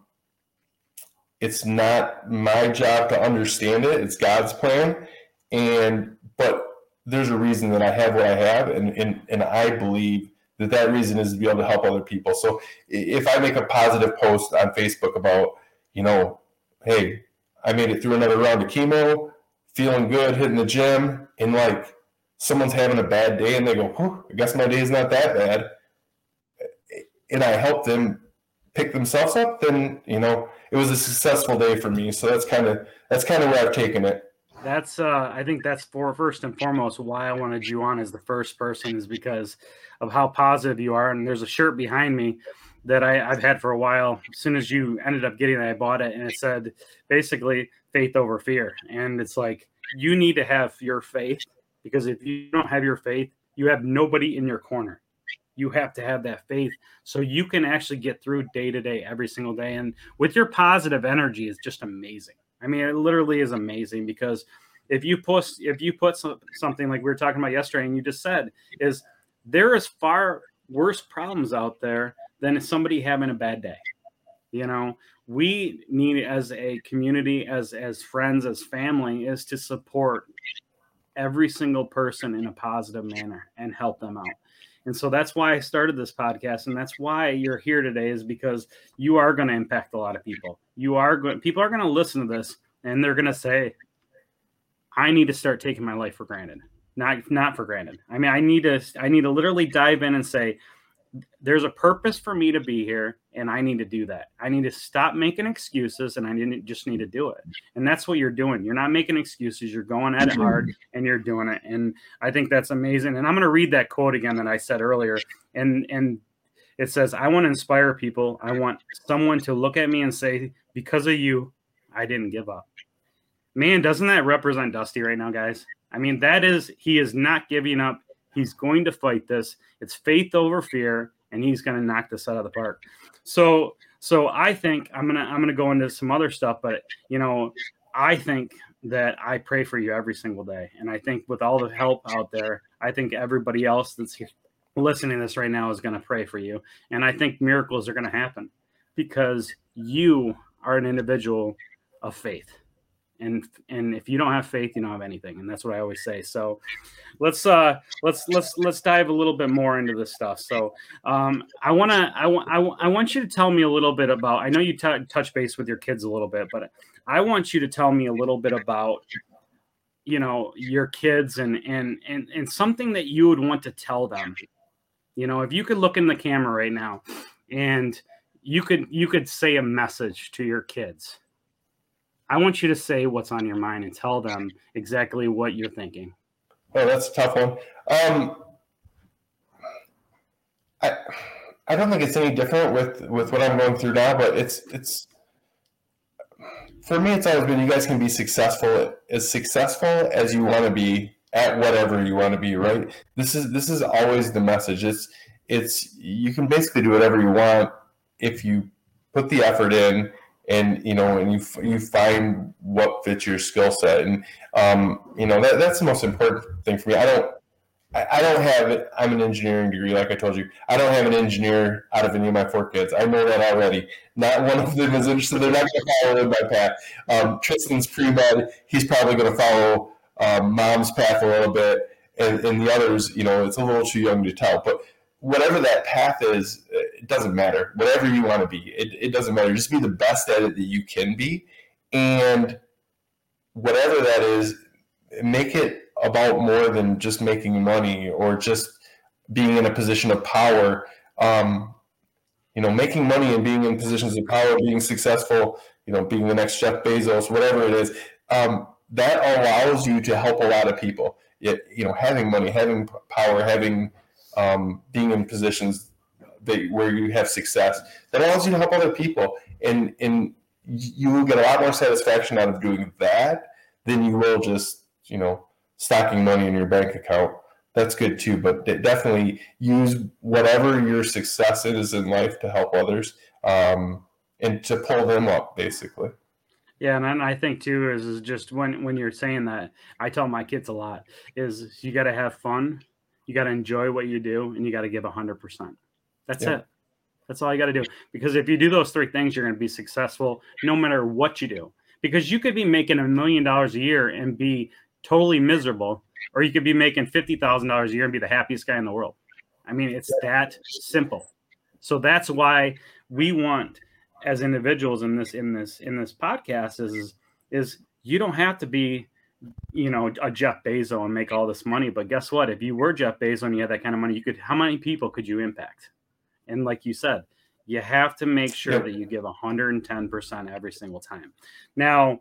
C: it's not my job to understand it. It's God's plan. And, but there's a reason that I have what I have. And, and, and I believe that that reason is to be able to help other people. So if I make a positive post on Facebook about, you know, hey, I made it through another round of chemo, feeling good, hitting the gym, and like someone's having a bad day and they go, I guess my day's not that bad. And I help them pick themselves up, then you know, it was a successful day for me. So that's kind of that's kind of where I've taken it.
B: That's uh I think that's for first and foremost why I wanted you on as the first person is because of how positive you are. And there's a shirt behind me that I, I've had for a while. As soon as you ended up getting it, I bought it and it said basically faith over fear. And it's like you need to have your faith because if you don't have your faith, you have nobody in your corner. You have to have that faith so you can actually get through day to day every single day. And with your positive energy is just amazing. I mean, it literally is amazing because if you put if you put something like we were talking about yesterday and you just said is there is far worse problems out there than somebody having a bad day. You know, we need as a community, as as friends, as family, is to support every single person in a positive manner and help them out. And so that's why I started this podcast, and that's why you're here today, is because you are going to impact a lot of people. You are going, people are going to listen to this, and they're going to say, "I need to start taking my life for granted." Not not for granted. I mean, I need to I need to literally dive in and say, there's a purpose for me to be here and i need to do that. I need to stop making excuses and i need, just need to do it. And that's what you're doing. You're not making excuses. You're going at it mm-hmm. hard and you're doing it. And i think that's amazing. And i'm going to read that quote again that i said earlier. And and it says i want to inspire people. I want someone to look at me and say because of you i didn't give up man doesn't that represent dusty right now guys? I mean that is he is not giving up He's going to fight this. It's faith over fear, and he's going to knock this out of the park. So, so I think I'm gonna I'm gonna go into some other stuff, but you know, I think that I pray for you every single day, and I think with all the help out there, I think everybody else that's listening to this right now is going to pray for you, and I think miracles are going to happen because you are an individual of faith and and if you don't have faith you don't have anything. And that's what i always say. So let's uh let's let's let's dive a little bit more into this stuff. So um i want to I, want I want you to tell me a little bit about i know you t- touch base with your kids a little bit but i want you to tell me a little bit about you know your kids and and and and something that you would want to tell them. You know if you could look in the camera right now and you could you could say a message to your kids I want you to say what's on your mind and tell them exactly what you're thinking.
C: Oh, that's a tough one. Um, I I don't think it's any different with with what I'm going through now, but it's it's for me. It's always been you guys can be successful as successful as you want to be at whatever you want to be. Right. This is this is always the message. It's it's you can basically do whatever you want if you put the effort in and you know, and you you find what fits your skill set, and um, you know that that's the most important thing for me. I don't. I don't have it. I'm an engineering degree, like I told you. I don't have an engineer out of any of my four kids. I know that already. Not one of them is interested. They're not going to follow in my path. Um, Tristan's pre med. He's probably going to follow um, mom's path a little bit, and, and the others, you know, it's a little too young to tell. But whatever that path is, it doesn't matter. Whatever you want to be, it, it doesn't matter. Just be the best at it that you can be. And whatever that is, make it about more than just making money or just being in a position of power. Um, you know, making money and being in positions of power, being successful, you know, being the next Jeff Bezos, whatever it is, um, that allows you to help a lot of people. It, you know, having money, having power, having um, being in positions that where you have success that allows you to help other people. And and you will get a lot more satisfaction out of doing that than you will just you know stocking money in your bank account. That's good too but definitely use whatever your success is in life to help others um, and to pull them up basically.
B: Yeah, and, and I think too is, is just when when you're saying that, I tell my kids a lot is you got to have fun, you got to enjoy what you do, and you got to give hundred percent. That's yeah. it. That's all you got to do. Because if you do those three things, you're going to be successful no matter what you do. Because you could be making a million dollars a year and be totally miserable, or you could be making fifty thousand dollars a year and be the happiest guy in the world. I mean, it's that simple. So that's why we want as individuals in this in this in this podcast is is you don't have to be you know a Jeff Bezos and make all this money but guess what if you were Jeff Bezos and you had that kind of money you could how many people could you impact and like you said you have to make sure that you give 110% every single time now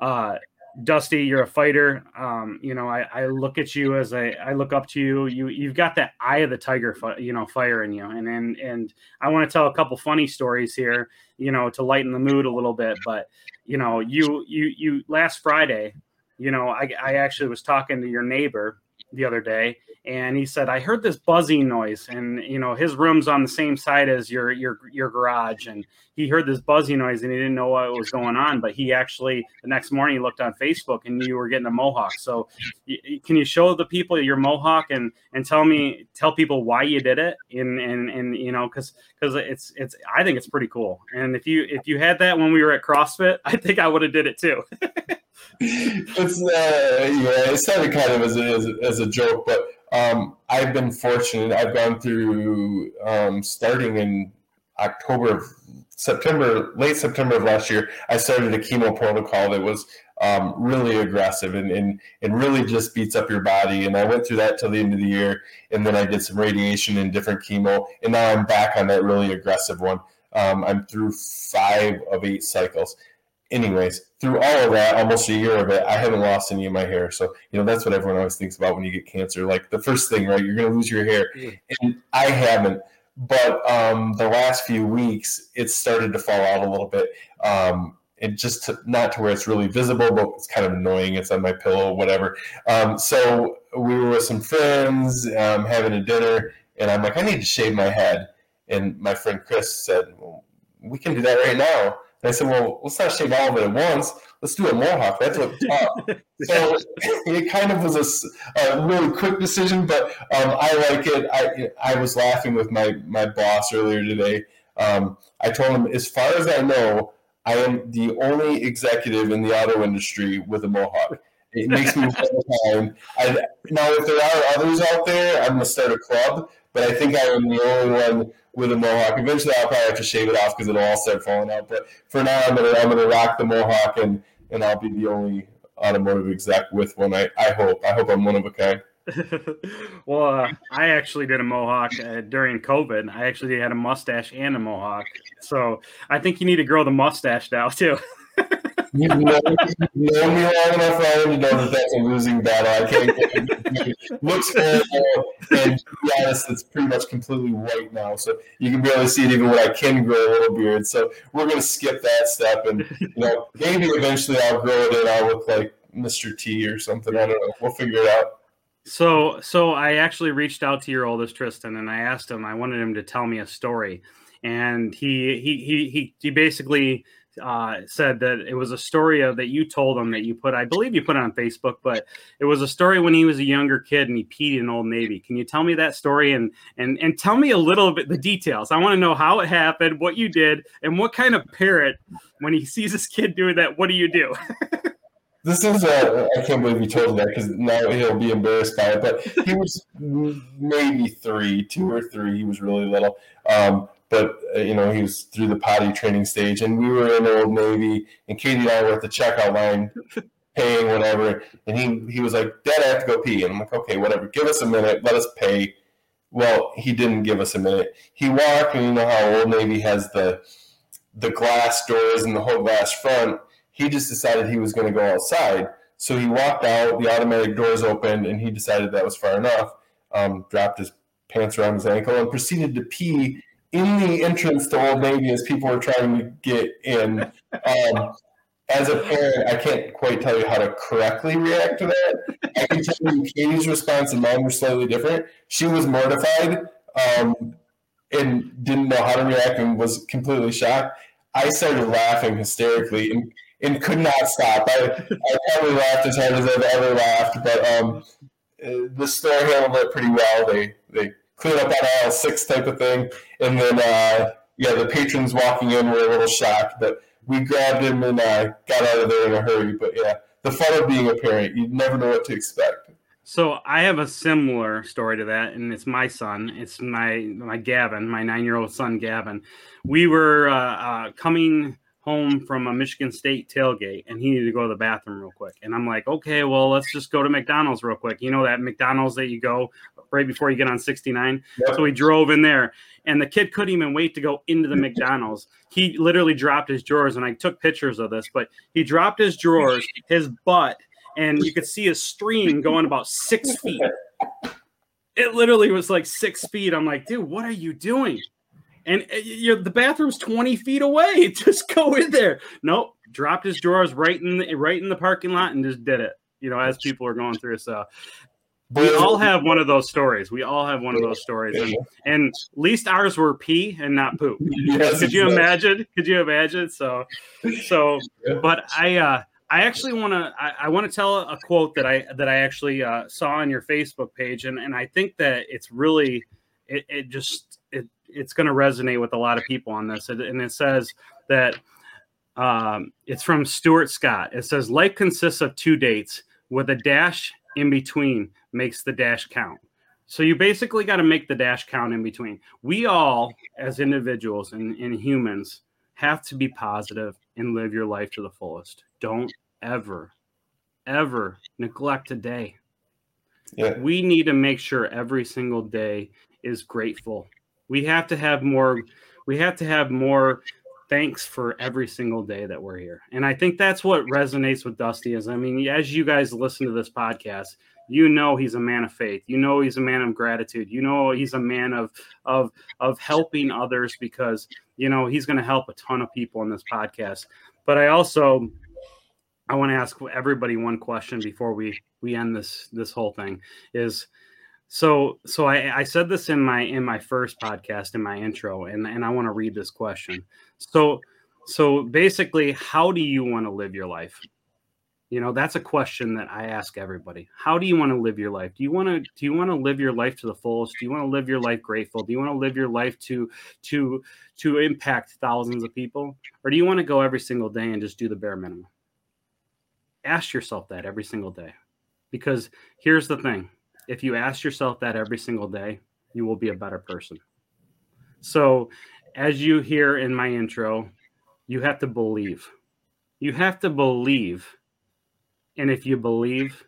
B: uh Dusty, you're a fighter. Um, you know, I, I look at you as I look up to you. You, you've got that eye of the tiger, you know, fire in you. And and and I want to tell a couple funny stories here, you know, to lighten the mood a little bit. But you know, you you you last Friday, you know, I I actually was talking to your neighbor the other day, and he said I heard this buzzing noise, and you know his room's on the same side as your your your garage, and he heard this buzzing noise and he didn't know what was going on, but he actually the next morning he looked on Facebook and you were getting a mohawk. So can you show the people your mohawk and and tell me tell people why you did it and and and you know because because it's it's I think it's pretty cool, and if you if you had that when we were at CrossFit, [laughs] I think I would have did it too. [laughs]
C: it's uh, yeah, it sounded kind of as a, as a, as a joke, but um, I've been fortunate. I've gone through um, starting in October of September, late September of last year. I started a chemo protocol that was um, really aggressive and, and and really just beats up your body. And I went through that till the end of the year, and then I did some radiation and different chemo, and now I'm back on that really aggressive one. Um, I'm through five of eight cycles anyways, through all of that, almost a year of it, I haven't lost any of my hair. So, you know, that's what everyone always thinks about when you get cancer. Like the first thing, right? You're going to lose your hair. And I haven't. But um, the last few weeks, it's started to fall out a little bit. Um, it just to, not to where it's really visible, but it's kind of annoying. It's on my pillow, whatever. Um, so we were with some friends um, having a dinner, and I'm like, I need to shave my head. And my friend Chris said, well, we can do that right now. I said, well, let's not shave all of it at once. Let's do a mohawk. That's what top. so [laughs] it kind of was a, a really quick decision, but um, I like it. I, I was laughing with my, my boss earlier today. Um, I told him, as far as I know, I am the only executive in the auto industry with a mohawk. It makes me time. [laughs] I, now, if there are others out there, I'm going to start a club, but I think I am the only one with a mohawk. Eventually, I'll probably have to shave it off because it'll all start falling out. But for now, I'm gonna I'm gonna rock the mohawk, and and I'll be the only automotive exec with one. I, I hope. I hope I'm one of a kind. [laughs]
B: well, uh, I actually did a mohawk uh, during COVID. I actually had a mustache and a mohawk. So I think you need to grow the mustache now too. [laughs]
C: You've known, me long enough, to know that that's a losing battle. I can't. Looks horrible, and to be honest, it's pretty much completely white now. So you can barely see it even when I can grow a little beard. So we're gonna skip that step, and you know, maybe eventually I'll grow it and I'll look like Mr. T or something. I don't know. We'll figure it out.
B: So, so I actually reached out to your oldest Tristan, and I asked him. I wanted him to tell me a story, and he he he, he basically uh, said that it was a story of, that you told him that you put, I believe you put it on Facebook, but it was a story when he was a younger kid and he peed in Old Navy. Can you tell me that story and and and tell me a little bit the details? I want to know how it happened, what you did, and what kind of parent when he [laughs] sees this kid doing that, what do you do? [laughs]
C: this is a, I can't believe you told him that because now he'll be embarrassed by it. But he was maybe three, two or three. He was really little. Um, but uh, you know he was through the potty training stage, and we were in Old Navy, and Katie and I were at the checkout line [laughs] paying whatever, and he he was like, "Dad, I have to go pee," and I'm like, "Okay, whatever. Give us a minute. Let us pay." Well, he didn't give us a minute. He walked, and you know how Old Navy has the the glass doors and the whole glass front. He just decided he was going to go outside. So he walked out, the automatic doors opened, and he decided that was far enough. Um, dropped his pants around his ankle and proceeded to pee in the entrance to Old Navy as people were trying to get in. Um, as a parent, I can't quite tell you how to correctly react to that. I can tell you Katie's response and mine were slightly different. She was mortified um, and didn't know how to react and was completely shocked. I started laughing hysterically, and, and could not stop. I, I probably laughed as hard as I've ever laughed, but um, the store handled it pretty well. They they cleaned up on aisle six type of thing, and then uh, yeah, the patrons walking in were a little shocked, but we grabbed him and uh, got out of there in a hurry. But yeah, the fun of being a parent, you never know what to expect.
B: So I have a similar story to that, and it's my son. It's my my Gavin, my nine year old son Gavin. We were uh, uh, coming home from a Michigan State tailgate, and he needed to go to the bathroom real quick. And I'm like, okay, well, let's just go to McDonald's real quick. You know that McDonald's that you go right before you get on 69. Yep. So we drove in there, and the kid couldn't even wait to go into the [laughs] McDonald's. He literally dropped his drawers, and I took pictures of this. But he dropped his drawers, his butt and you could see a stream going about six feet. [laughs] It literally was like six feet. I'm like, dude, what are you doing? And uh, you know, the bathroom's 20 feet away. [laughs] Just go in there. Nope. Dropped his drawers right in the right in the parking lot and just did it. You know, as people are going through. So we all have one of those stories. We all have one of those stories, and, and at least ours were pee and not poop. [laughs] Could you imagine? Could you imagine? So, so, but I, uh, I actually want to I, I want to tell a quote that I that I actually uh, saw on your Facebook page, and and I think that it's really it, it just it's going to resonate with a lot of people on this, and it says that um, it's from Stuart Scott. It says life consists of two dates with a dash in between makes the dash count. So you basically got to make the dash count in between. We all, as individuals and, and humans, have to be positive and live your life to the fullest. Don't ever, ever neglect a day. Yeah. We need to make sure every single day is grateful. We have to have more we have to have more thanks for every single day that we're here. And I think that's what resonates with Dusty is I mean, as you guys listen to this podcast, you know he's a man of faith. You know he's a man of gratitude. You know he's a man of of of helping others because you know he's going to help a ton of people in this podcast. But I also I want to ask everybody one question before we we end this this whole thing is so so I, I said this in my in my first podcast in my intro and and I want to read this question. So so basically how do you want to live your life? You know, that's a question that I ask everybody. How do you want to live your life? Do you want to do you want to live your life to the fullest? Do you want to live your life grateful? Do you want to live your life to to to impact thousands of people? Or do you want to go every single day and just do the bare minimum? ask yourself that every single day. Because here's the thing if you ask yourself that every single day, you will be a better person. So, as you hear in my intro, you have to believe. You have to believe. And if you believe,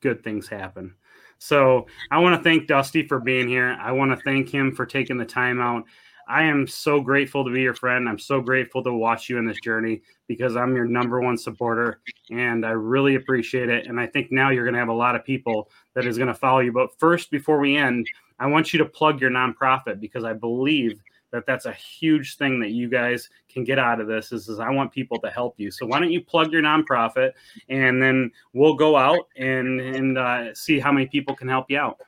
B: good things happen. So, I want to thank Dusty for being here. I want to thank him for taking the time out I am so grateful to be your friend. I'm so grateful to watch you in this journey because I'm your number one supporter and I really appreciate it. And I think now you're going to have a lot of people that is going to follow you. But first, before we end, I want you to plug your nonprofit because I believe that that's a huge thing that you guys can get out of this is, is I want people to help you. So why don't you plug your nonprofit and then we'll go out and, and uh, see how many people can help you out.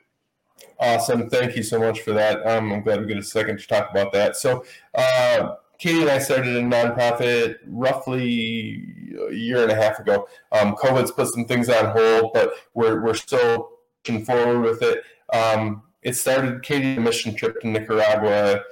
C: Awesome. Thank you so much for that. Um, I'm glad we get a second to talk about that. So, uh, Katie and I started a nonprofit roughly a year and a half ago. Um, COVID's put some things on hold, but we're, we're still pushing forward with it. Um, it started Katie mission trip to Nicaragua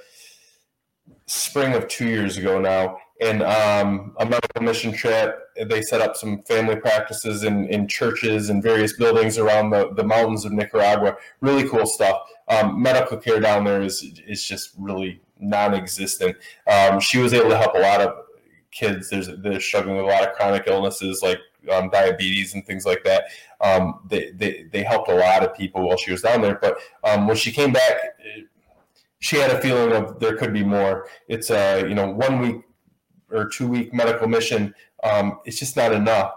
C: spring of two years ago now and um, a medical mission trip. They set up some family practices in, in churches and various buildings around the, the mountains of Nicaragua. Really cool stuff. Um, medical care down there is is just really non-existent. Um, she was able to help a lot of kids. There's they're struggling with a lot of chronic illnesses like um, diabetes and things like that. Um, they, they they helped a lot of people while she was down there. But um, when she came back. She had a feeling of there could be more. It's a you know one week or two week medical mission, um, it's just not enough.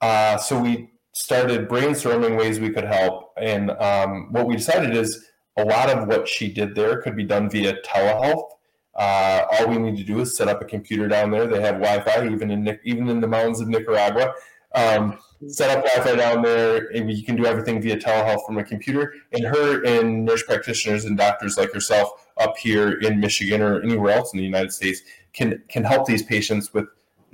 C: Uh, so we started brainstorming ways we could help. And um, what we decided is a lot of what she did there could be done via telehealth. Uh, all we need to do is set up a computer down there. They have Wi-Fi even in even in the mountains of Nicaragua. Um, set up Wi-Fi down there, and you can do everything via telehealth from a computer. And her and nurse practitioners and doctors like herself up here in Michigan or anywhere else in the United States can can help these patients with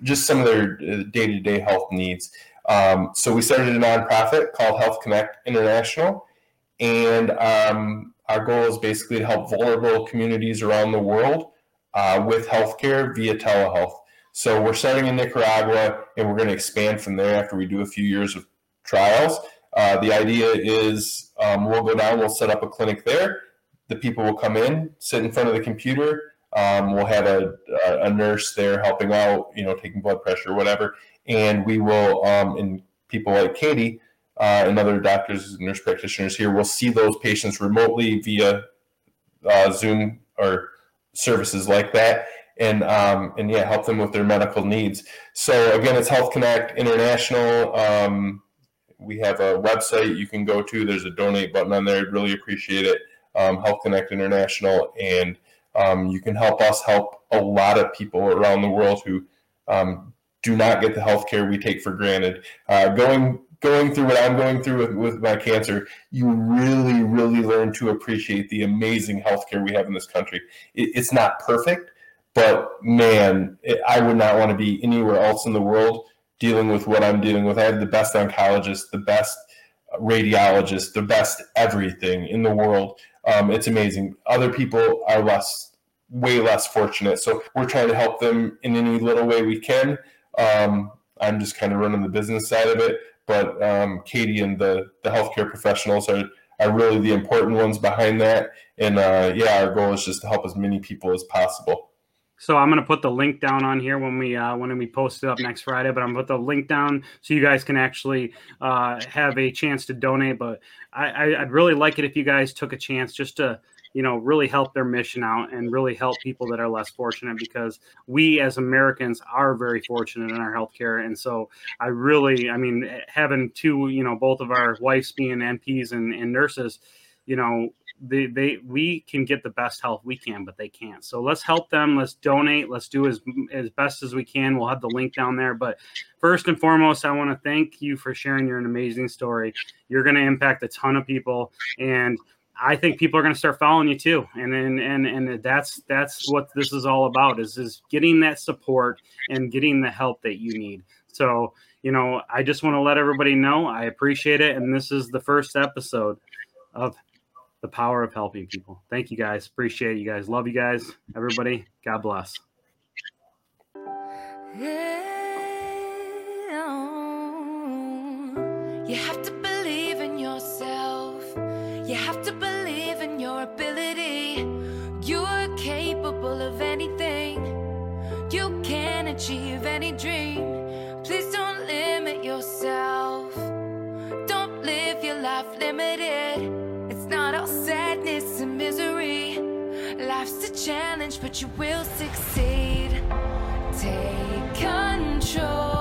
C: just some of their day to day health needs. Um, so we started a nonprofit called Health Connect International, and um, our goal is basically to help vulnerable communities around the world uh, with healthcare via telehealth. So we're starting in Nicaragua, and we're going to expand from there after we do a few years of trials. Uh, the idea is um, we'll go down, we'll set up a clinic there. The people will come in, sit in front of the computer. Um, we'll have a, a nurse there helping out, you know, taking blood pressure, whatever, and we will, um, and people like Katie uh, and other doctors and nurse practitioners here will see those patients remotely via uh, Zoom or services like that, and um, and yeah, help them with their medical needs. So again, it's Health Connect International. Um, we have a website you can go to. There's a donate button on there. I'd really appreciate it. Um, Health Connect International, and um, you can help us help a lot of people around the world who um, do not get the health care we take for granted. Uh, going going through what I'm going through with, with my cancer, you really, really learn to appreciate the amazing healthcare we have in this country. It, it's not perfect, but man, it, I would not want to be anywhere else in the world dealing with what I'm dealing with. I have the best oncologist, the best radiologist, the best everything in the world. Um, it's amazing. Other people are less, way less fortunate. So we're trying to help them in any little way we can. Um, I'm just kind of running the business side of it, but um, Katie and the the healthcare professionals are are really the important ones behind that. And uh, yeah, our goal is just to help as many people as possible.
B: So I'm gonna put the link down on here when we uh, when we post it up next Friday. But I'm gonna put the link down so you guys can actually uh, have a chance to donate. But I, I'd really like it if you guys took a chance just to you know really help their mission out and really help people that are less fortunate because we as Americans are very fortunate in our healthcare. And so I really, I mean, having two, you know, both of our wives being NPs and, and nurses, you know, they, they we can get the best health we can, but they can't. So let's help them. Let's donate. Let's do as as best as we can. We'll have the link down there. But first and foremost, I want to thank you for sharing your amazing story. You're going to impact a ton of people, and I think people are going to start following you too. And and and and that's that's what this is all about. Is is getting that support and getting the help that you need. So you know, I just want to let everybody know I appreciate it, and this is the first episode of the power of helping people. Thank you guys. Appreciate you guys. Love you guys. Everybody, God bless. Oh.
A: You have to believe in yourself. You have to believe in your ability. You're capable of anything. You can achieve any dream. Please don't limit yourself. Don't live your life limited challenge, but you will succeed. Take control.